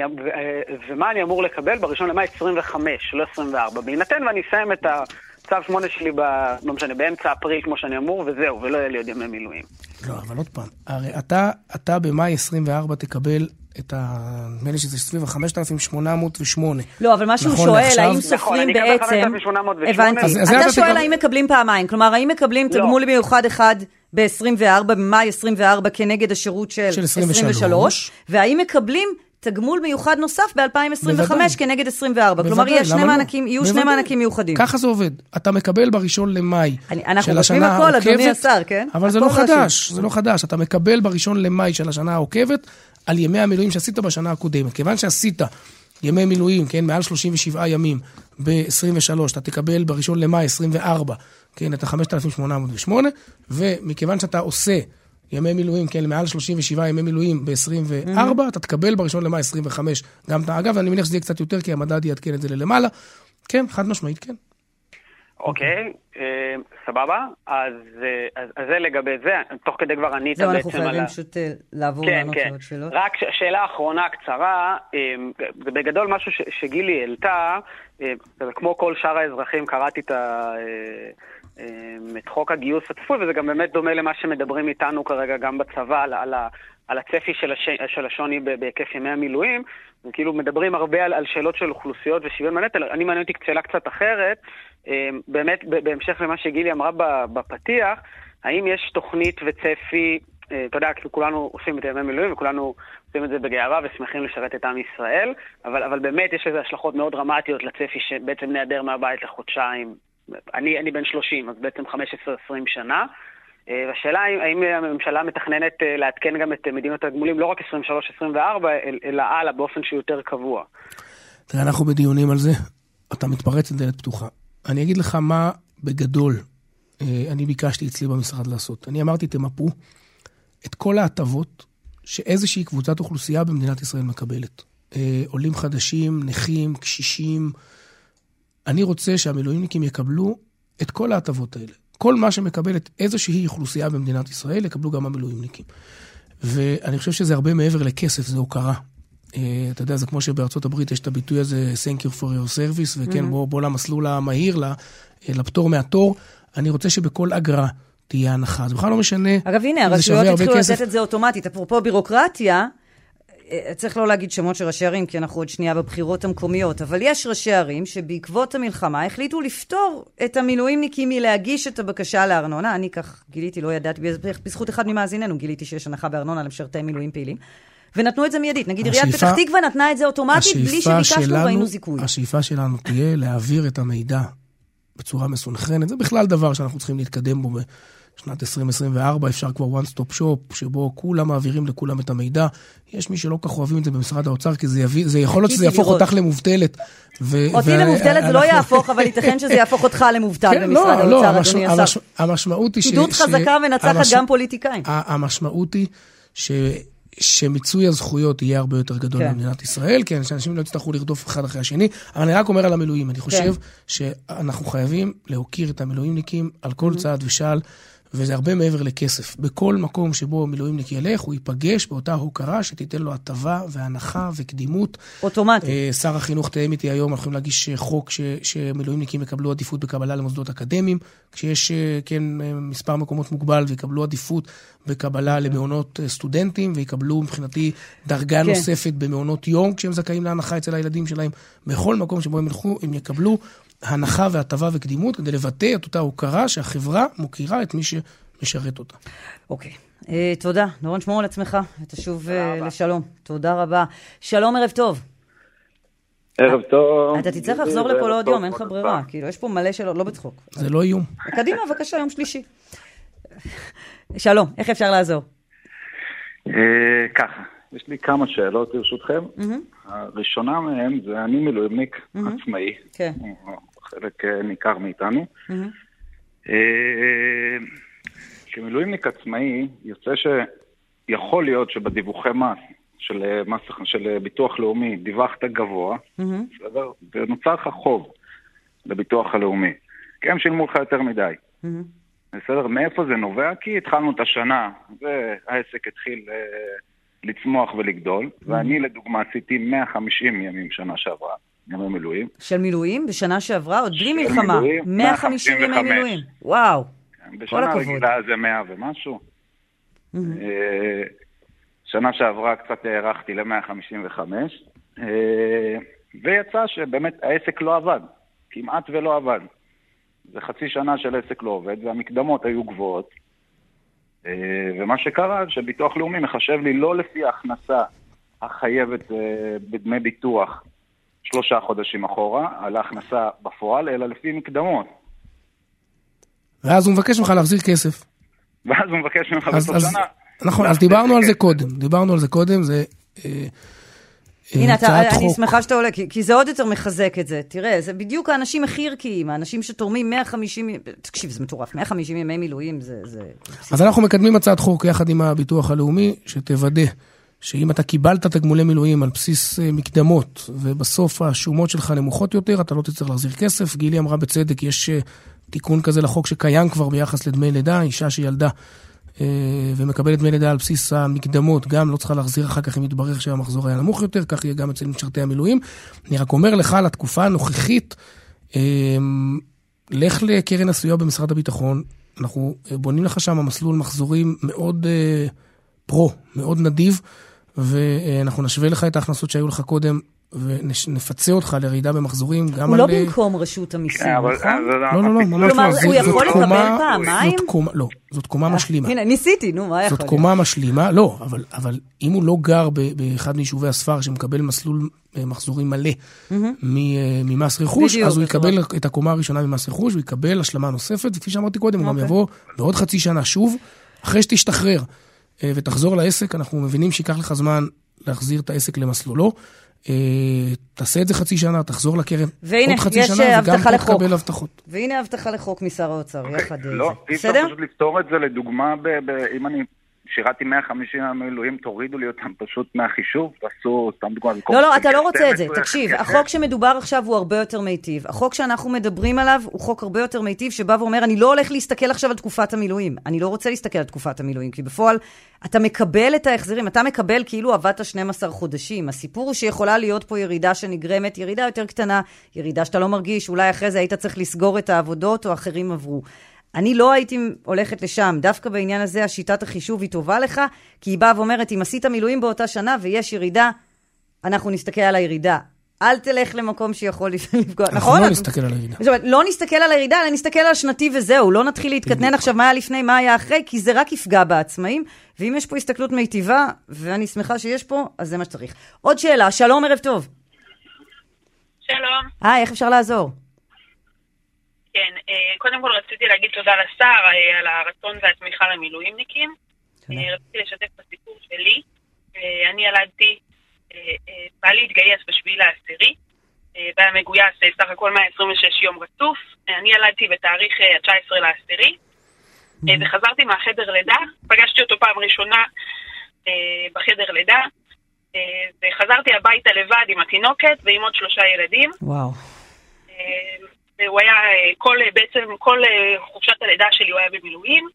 ומה אני אמור לקבל בראשון למאי 25, לא 24, בהינתן ואני אסיים את ה... צו שמונה שלי, ב... לא משנה, באמצע אפריל כמו שאני אמור, וזהו, ולא יהיה לי עוד ימי מילואים. לא, אבל עוד פעם, הרי אתה, אתה במאי 24 תקבל את ה... נדמה לי שזה סביב ה-5,808. לא, אבל מה שהוא נכון שואל, האם סופרים נכון, בעצם... הבנתי. אתה שואל האם מקבלים פעמיים, כלומר, האם מקבלים לא. תגמול מיוחד אחד ב-24, במאי 24, כנגד השירות של 23, והאם מקבלים תגמול מיוחד נוסף ב-2025 כנגד 24. בוודאי, כלומר, שני לא? מענקים, יהיו בוודאי. שני מענקים מיוחדים. ככה זה עובד. אתה מקבל בראשון למאי של השנה העוקבת. אנחנו הכל, אדוני השר, כן? אבל זה לא חדש, זה לא חדש. אתה מקבל בראשון למאי של השנה העוקבת על ימי המילואים שעשית בשנה הקודמת. כיוון שעשית ימי מילואים, כן, מעל 37 ימים ב-23, אתה תקבל בראשון למאי 24, כן, את ה-5,808, ומכיוון שאתה עושה... ימי מילואים, כן, מעל 37 ימי מילואים ב-24, mm-hmm. אתה תקבל בראשון למאי 25 גם את, אגב, אני מניח שזה יהיה קצת יותר, כי המדד יעדכן את זה ללמעלה. כן, חד משמעית, כן. אוקיי, אה, סבבה. אז, אה, אז, זה לגבי זה, תוך כדי כבר ענית בעצם על... זהו, אנחנו חייבים פשוט אה, לעבור כן, לענות כן. עוד שאלות. רק שאלה אחרונה קצרה, בגדול משהו שגילי העלתה, כמו כל שאר האזרחים קראתי את ה... את חוק הגיוס הצפוי, וזה גם באמת דומה למה שמדברים איתנו כרגע גם בצבא, על, על, על הצפי של, הש, של השוני בהיקף ימי המילואים, וכאילו מדברים הרבה על, על שאלות של אוכלוסיות ושוויון בנטל. אני מעניין אותי שאלה קצת אחרת, אמ, באמת בהמשך למה שגילי אמרה בפתיח, האם יש תוכנית וצפי, אה, אתה יודע, כולנו עושים את ימי מילואים וכולנו עושים את זה בגאווה ושמחים לשרת את עם ישראל, אבל, אבל באמת יש לזה השלכות מאוד דרמטיות לצפי שבעצם נעדר מהבית לחודשיים. אני, אני בן 30, אז בעצם 15-20 שנה. אה, והשאלה האם, הממשלה מתכננת אה, לעדכן גם את מדיניות התגמולים לא רק 23-24, אלא הלאה באופן שהוא יותר קבוע. תראה, אנחנו בדיונים על זה. אתה מתפרץ לדלת פתוחה. אני אגיד לך מה בגדול אה, אני ביקשתי אצלי במשרד לעשות. אני אמרתי, תמפו את כל ההטבות שאיזושהי קבוצת אוכלוסייה במדינת ישראל מקבלת. עולים חדשים, נכים, קשישים. אני רוצה שהמילואימניקים יקבלו את כל ההטבות האלה. כל מה שמקבלת איזושהי אוכלוסייה במדינת ישראל, יקבלו גם המילואימניקים. ואני חושב שזה הרבה מעבר לכסף, זה הוקרה. Uh, אתה יודע, זה כמו שבארצות הברית יש את הביטוי הזה, Thank you for your service, וכן, mm-hmm. בוא, בוא למסלול המהיר, אה, לפטור מהתור. אני רוצה שבכל אגרה תהיה הנחה. זה בכלל לא משנה. אגב, הנה, הרשויות התחילו לתת את זה אוטומטית. אפרופו בירוקרטיה, אה, צריך לא להגיד שמות של ראשי ערים, כי אנחנו עוד שנייה בבחירות המקומיות, אבל יש ראשי ערים שבעקבות המלחמה החליטו לפטור את המילואימניקים מלהגיש את הבקשה לארנונה. אני כך גיליתי, לא ידעתי, בזכות אחד ממאזיננו גיליתי שיש הנחה בארנונה למשרתי מילואים פעילים. ונתנו את זה מיידית. נגיד עיריית פתח תקווה נתנה את זה אוטומטית, בלי שביקשנו ראינו זיכוי. השאיפה שלנו תהיה להעביר את המידע בצורה מסונכרנת. זה בכלל דבר שאנחנו צריכים להתקדם בו שנת 2024 אפשר כבר one stop shop, שבו כולם מעבירים לכולם את המידע. יש מי שלא כל כך אוהבים את זה במשרד האוצר, כי זה, יביא, זה יכול להיות שזה יהפוך אותך למובטלת. ו- אותי למובטלת זה לא יהפוך, אבל ייתכן שזה יהפוך אותך למובטל כן, במשרד לא, לא האוצר, לא, אדוני השר. המשמעות היא ש... פקידות חזקה מנצחת גם פוליטיקאים. המשמעות היא ש... שמיצוי הזכויות יהיה הרבה יותר גדול כן. במדינת ישראל, כן, שאנשים לא יצטרכו לרדוף אחד אחרי השני, אבל אני רק אומר על המילואים, אני חושב כן. שאנחנו חייבים להוקיר את המילואימניקים על כל mm-hmm. צעד ושעל. וזה הרבה מעבר לכסף. בכל מקום שבו מילואימניק ילך, הוא ייפגש באותה הוקרה שתיתן לו הטבה והנחה וקדימות. אוטומטית. אה, שר החינוך תאם איתי היום, אנחנו יכולים להגיש אה, חוק ש, שמילואימניקים יקבלו עדיפות בקבלה למוסדות אקדמיים, כשיש, אה, כן, מספר מקומות מוגבל ויקבלו עדיפות בקבלה למעונות סטודנטים, ויקבלו מבחינתי דרגה כן. נוספת במעונות יום, כשהם זכאים להנחה אצל הילדים שלהם. בכל מקום שבו הם ילכו, הם יקבלו הנחה והטבה וקדימות כדי לבטא את אותה הוקרה שהחברה מוקירה את מי שמשרת אותה. אוקיי. Okay. Uh, תודה. נורון, שמור על עצמך ותשוב uh, לשלום. תודה רבה. שלום, ערב טוב. ערב טוב. אתה תצטרך לחזור לפה לעוד יום, אין לך ברירה. כאילו, יש פה מלא שאלות, לא בצחוק. זה לא איום. קדימה, בבקשה, יום שלישי. שלום, איך אפשר לעזור? אה, ככה, יש לי כמה שאלות ברשותכם. הראשונה מהן זה אני מילואימניק עצמאי. חלק אה, ניכר מאיתנו. אה, כמילואימניק עצמאי, יוצא שיכול להיות שבדיווחי מס של, אה, מס, של ביטוח לאומי דיווחת גבוה, בסדר? ונוצר לך חוב לביטוח הלאומי, כי הם שילמו לך יותר מדי. בסדר? מאיפה זה נובע? כי התחלנו את השנה, והעסק התחיל לצמוח ולגדול, ואני לדוגמה עשיתי 150 ימים שנה שעברה. ימי מילואים. של מילואים? בשנה שעברה? עוד בלי מלחמה. 150 ימי מילואים. וואו. כן, בשנה רגילה זה 100 ומשהו. אה, שנה שעברה קצת הארכתי ל-155, אה, ויצא שבאמת העסק לא עבד. כמעט ולא עבד. זה חצי שנה של עסק לא עובד, והמקדמות היו גבוהות. אה, ומה שקרה, שביטוח לאומי מחשב לי לא לפי ההכנסה החייבת בדמי ביטוח שלושה חודשים אחורה על ההכנסה בפועל, אלא לפי מקדמות. ואז הוא מבקש ממך להחזיר כסף. ואז הוא מבקש ממך בסוף שנה. נכון, אז דיברנו על זה קודם, דיברנו על זה קודם, זה... אה, אה, הנה, אתה, אני שמחה שאתה עולה, כי, כי זה עוד יותר מחזק את זה. תראה, זה בדיוק האנשים הכי ערכיים, האנשים שתורמים 150, תקשיב, זה מטורף, 150 ימי מילואים זה... זה... אז אנחנו מקדמים הצעת חוק יחד עם הביטוח הלאומי, שתוודא שאם אתה קיבלת תגמולי מילואים על בסיס אה, מקדמות, ובסוף השומות שלך נמוכות יותר, אתה לא תצטרך להחזיר כסף. גילי אמרה בצדק, יש תיקון כזה לחוק שקיים כבר ביחס לדמי לידה, אישה שילדה אה, ומקבלת דמי לידה על בסיס המקדמות, גם לא צריכה להחזיר אחר כך אם יתברר שהמחזור היה נמוך יותר, כך יהיה גם אצל משרתי המילואים. אני רק אומר לך, לתקופה הנוכחית, אה, לך לקרן הסיוע במשרד הביטחון, אנחנו בונים לך שם מסלול מחזורים מאוד פרו, מאוד נדיב, ואנחנו נשווה לך את ההכנסות שהיו לך קודם ונפצה אותך לירידה במחזורים גם על... הוא לא במקום רשות המיסים, כן, נכון? לא, לא, לא, ממש לא. כלומר, הוא יכול לקבל פעמיים? לא, זאת קומה אה, משלימה. הנה, ניסיתי, נו, מה יכול להיות? זאת קומה משלימה, לא, אבל אם הוא לא גר באחד מיישובי הספר שמקבל מסלול אה, מחזורים מלא ממס רכוש, אז הוא יקבל את הקומה הראשונה ממס רכוש, הוא יקבל השלמה נוספת, וכפי שאמרתי קודם, הוא גם אוקיי. יבוא בעוד חצי שנה שוב, אחרי שתשתחרר אה, ותחזור לעסק, אנחנו מבינים שייקח לך זמן להחזיר את העסק למסלולו. אה, תעשה את זה חצי שנה, תחזור לקרן עוד חצי שנה, וגם פה תקבל הבטחות. והנה הבטחה לחוק משר האוצר, okay. יחד לא, זה. אי אפשר פשוט לפתור את זה לדוגמה, אם אני שירתי 150 המילואים, תורידו לי אותם פשוט מהחישוב, תעשו, סתם דוגמא. לא, לא, אתה לא רוצה את זה. תקשיב, החוק שמדובר עכשיו הוא הרבה יותר מיטיב. החוק שאנחנו מדברים עליו הוא חוק הרבה יותר מיטיב, שבא ואומר, אני לא הולך להסתכל עכשיו על תקופת המילואים. אני לא רוצה להסתכל על תקופת המילואים, כי בפועל אתה מקבל את ההחזרים, אתה מקבל כאילו עבדת 12 חודשים. הסיפור הוא שיכולה להיות פה ירידה שנגרמת, ירידה יותר קטנה, ירידה שאתה לא מרגיש, אולי אחרי זה היית צריך לסגור את העבודות או אחרים עברו. אני לא הייתי הולכת לשם. דווקא בעניין הזה, השיטת החישוב היא טובה לך, כי היא באה ואומרת, אם עשית מילואים באותה שנה ויש ירידה, אנחנו נסתכל על הירידה. אל תלך למקום שיכול לפגוע, נכון? אנחנו לא נסתכל על הירידה. זאת אומרת, לא נסתכל על הירידה, אלא נסתכל על השנתי וזהו. לא נתחיל להתקטנן עכשיו מה היה לפני, מה היה אחרי, כי זה רק יפגע בעצמאים. ואם יש פה הסתכלות מיטיבה, ואני שמחה שיש פה, אז זה מה שצריך. עוד שאלה, שלום, ערב טוב. שלום. היי, איך אפשר לעזור? כן, אה, קודם כל רציתי להגיד תודה לשר אה, על הרצון והתמיכה למילואימניקים. אה, רציתי לשתף בסיפור שלי. אני ילדתי, בעלי התגייס בשביעי לעשירי, והיה מגויס סך הכל 126 יום רצוף. אני ילדתי בתאריך ה-19 לעשירי, וחזרתי מהחדר לידה, פגשתי אותו פעם ראשונה בחדר לידה, וחזרתי הביתה לבד עם התינוקת ועם עוד שלושה ילדים. וואו. הוא היה, אה, כל, אה, בעצם כל אה, חופשת הלידה שלי הוא היה במילואים.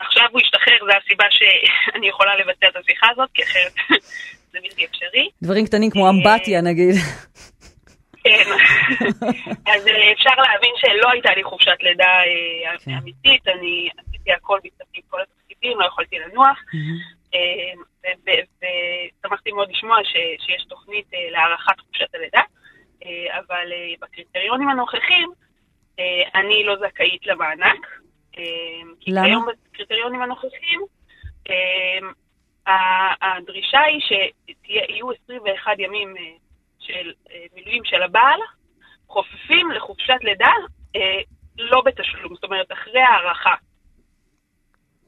עכשיו הוא השתחרר, זו הסיבה שאני יכולה לבצע את השיחה הזאת, כי אחרת זה בלתי אפשרי. דברים קטנים כמו אמבטיה נגיד. כן, אז אפשר להבין שלא הייתה לי חופשת לידה כן. אמיתית, אני עשיתי הכל, ביצעתי כל התפקידים, לא יכולתי לנוח. ושמחתי מאוד לשמוע שיש תוכנית להארכת חופשת הלידה. אה, אבל אה, בקריטריונים הנוכחים אה, אני לא זכאית למענק. כי למה? כיום בקריטריונים הנוכחים הדרישה היא שיהיו 21 ימים של מילואים של הבעל, חופפים לחופשת לידה לא בתשלום, זאת אומרת אחרי הערכה.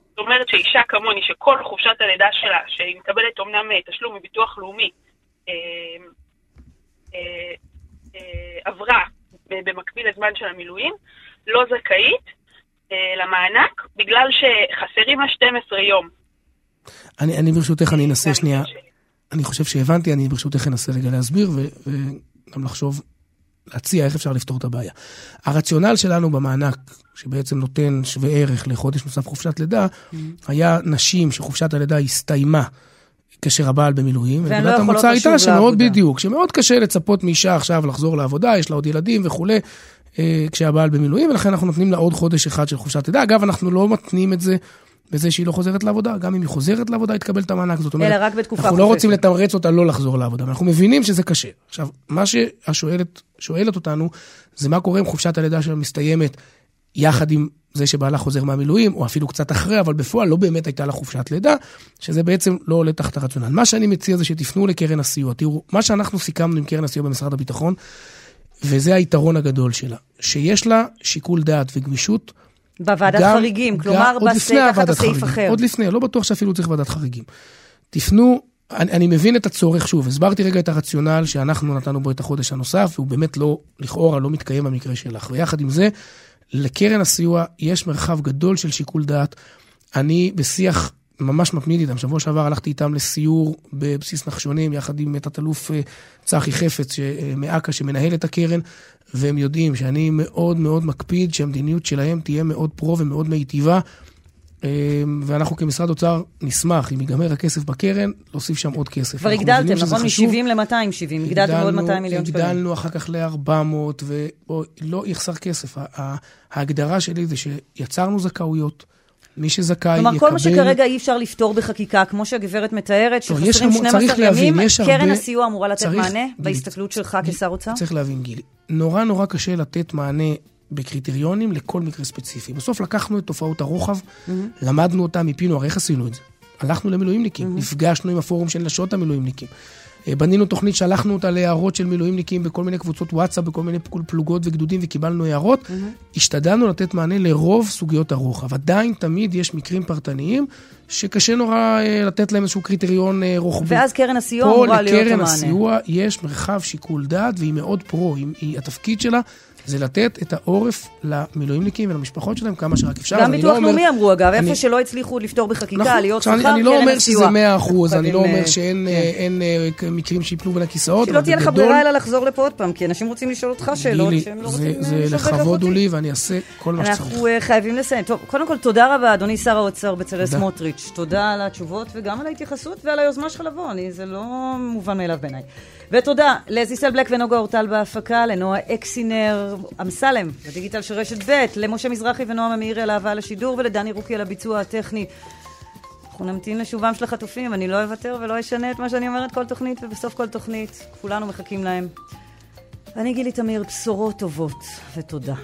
זאת אומרת שאישה כמוני, שכל חופשת הלידה שלה, שהיא מקבלת אומנם תשלום מביטוח לאומי, עברה במקביל לזמן של המילואים, לא זכאית אה, למענק, בגלל שחסרים לה 12 יום. אני, אני ברשותך, אני אנסה שנייה, אני חושב שהבנתי, אני ברשותך אנסה רגע להסביר וגם לחשוב, להציע איך אפשר לפתור את הבעיה. הרציונל שלנו במענק, שבעצם נותן שווה ערך לחודש נוסף חופשת לידה, mm-hmm. היה נשים שחופשת הלידה הסתיימה. כאשר הבעל במילואים. והן לא יכולות לשוב לעבודה. שמאוד בדיוק, שמאוד קשה לצפות מאישה עכשיו לחזור לעבודה, יש לה עוד ילדים וכולי, אה, כשהבעל במילואים, ולכן אנחנו נותנים לה עוד חודש אחד של חופשת לידה. אגב, אנחנו לא מתנים את זה בזה שהיא לא חוזרת לעבודה. גם אם היא חוזרת לעבודה, היא תקבל את המענק. זאת אומרת, אלא רק בתקופה אנחנו לא רוצים לתמרץ אותה לא לחזור לעבודה. אנחנו מבינים שזה קשה. עכשיו, מה שהשואלת שואלת אותנו, זה מה קורה אם חופשת הלידה שלה מסתיימת יחד עם זה שבעלה חוזר מהמילואים, או אפילו קצת אחרי, אבל בפועל לא באמת הייתה לה חופשת לידה, שזה בעצם לא עולה תחת הרציונל. מה שאני מציע זה שתפנו לקרן הסיוע. תראו, מה שאנחנו סיכמנו עם קרן הסיוע במשרד הביטחון, וזה היתרון הגדול שלה, שיש לה שיקול דעת וגמישות. בוועדת גם, חריגים, גם, כלומר בסעיף תחת הסעיף אחר. עוד לפני, לא בטוח שאפילו צריך ועדת חריגים. תפנו, אני, אני מבין את הצורך, שוב, הסברתי רגע את הרציונל שאנחנו נתנו בו את החודש הנוסף, והוא באמת לא, לכאורה, לא מתקיים במקרה שלך. ויחד עם זה, לקרן הסיוע יש מרחב גדול של שיקול דעת. אני בשיח ממש מתמיד איתם. שבוע שעבר הלכתי איתם לסיור בבסיס נחשונים, יחד עם תת-אלוף אה, צחי חפץ מאכ"א, שמנהל את הקרן, והם יודעים שאני מאוד מאוד מקפיד שהמדיניות שלהם תהיה מאוד פרו ומאוד מיטיבה. אמ, ואנחנו כמשרד אוצר נשמח, אם ייגמר הכסף בקרן, להוסיף שם עוד כסף. כבר הגדלתם, נכון? מ-70 ל-270, הגדלתם עוד 200 מיליון שקלים. הגדלנו אחר כך ל-400, ולא יחסר כסף. ההגדרה שלי זה שיצרנו זכאויות. מי שזכאי יקבל... כלומר, כל מה שכרגע אי אפשר לפתור בחקיקה, כמו שהגברת מתארת, שחסרים 12 ימים, קרן הסיוע אמורה לתת מענה בהסתכלות שלך כשר אוצר? צריך להבין, גילי. נורא נורא קשה לתת מענה בקריטריונים לכל מקרה ספציפי. בסוף לקחנו את תופעות הרוחב, mm-hmm. למדנו אותם, מיפינו, הרי איך עשינו את זה? הלכנו למילואימניקים, mm-hmm. נפגשנו עם הפורום של נשות המילואימניקים. אה, בנינו תוכנית, שלחנו אותה להערות של מילואימניקים בכל מיני קבוצות וואטסאפ, בכל מיני פלוגות וגדודים, וקיבלנו הערות. Mm-hmm. השתדלנו לתת מענה לרוב סוגיות הרוחב. עדיין תמיד יש מקרים פרטניים שקשה נורא אה, לתת להם איזשהו קריטריון אה, רוחבי. ואז קרן הסיוע אמורה להיות המענה. פה לקרן הסיוע יש מרחב שיקול דעת, והיא מאוד פרו. היא, היא, התפקיד שלה זה לתת את העורף למילואימניקים ולמשפחות שלהם כמה שרק אפשר. גם ביטוח לא לאומי אמרו, אגב, איפה שלא הצליחו לפתור בחקיקה, נכון, להיות שכר, קרן הסיוע. אני לא אומר שזה מאה אחוז, אני לא אומר שאין כן. אה, מקרים שיפלו בין הכיסאות, שלא תהיה לך ברירה אלא לחזור לפה עוד פעם, כי אנשים רוצים לשאול אותך שאלות שהם לא רוצים זה לכבוד הוא לי ואני אעשה כל מה שצריך. אנחנו אה, חייבים לסיים. טוב, קודם כל, תודה רבה, אדוני שר האוצר בצלאל סמוטריץ'. תודה על התשובות וגם על ההתייחסות ועל היוזמה שלך לבוא. זה לא מובן מאליו בעיניי. ותודה לזיסל בלק ונוגה אורטל בהפקה, לנועה אקסינר אמסלם בדיגיטל של רשת ב', למשה מזרחי ונועם המאירי על אהבה לשידור ולדני רוקי על הביצוע הטכני. אנחנו נמתין לשובם של החטופים, אני לא אוותר ולא אשנה את מה שאני אומרת כל תוכנית, ובסוף כל תוכנית כולנו מחכים להם. אני גילי תמיר, בשורות טובות ותודה.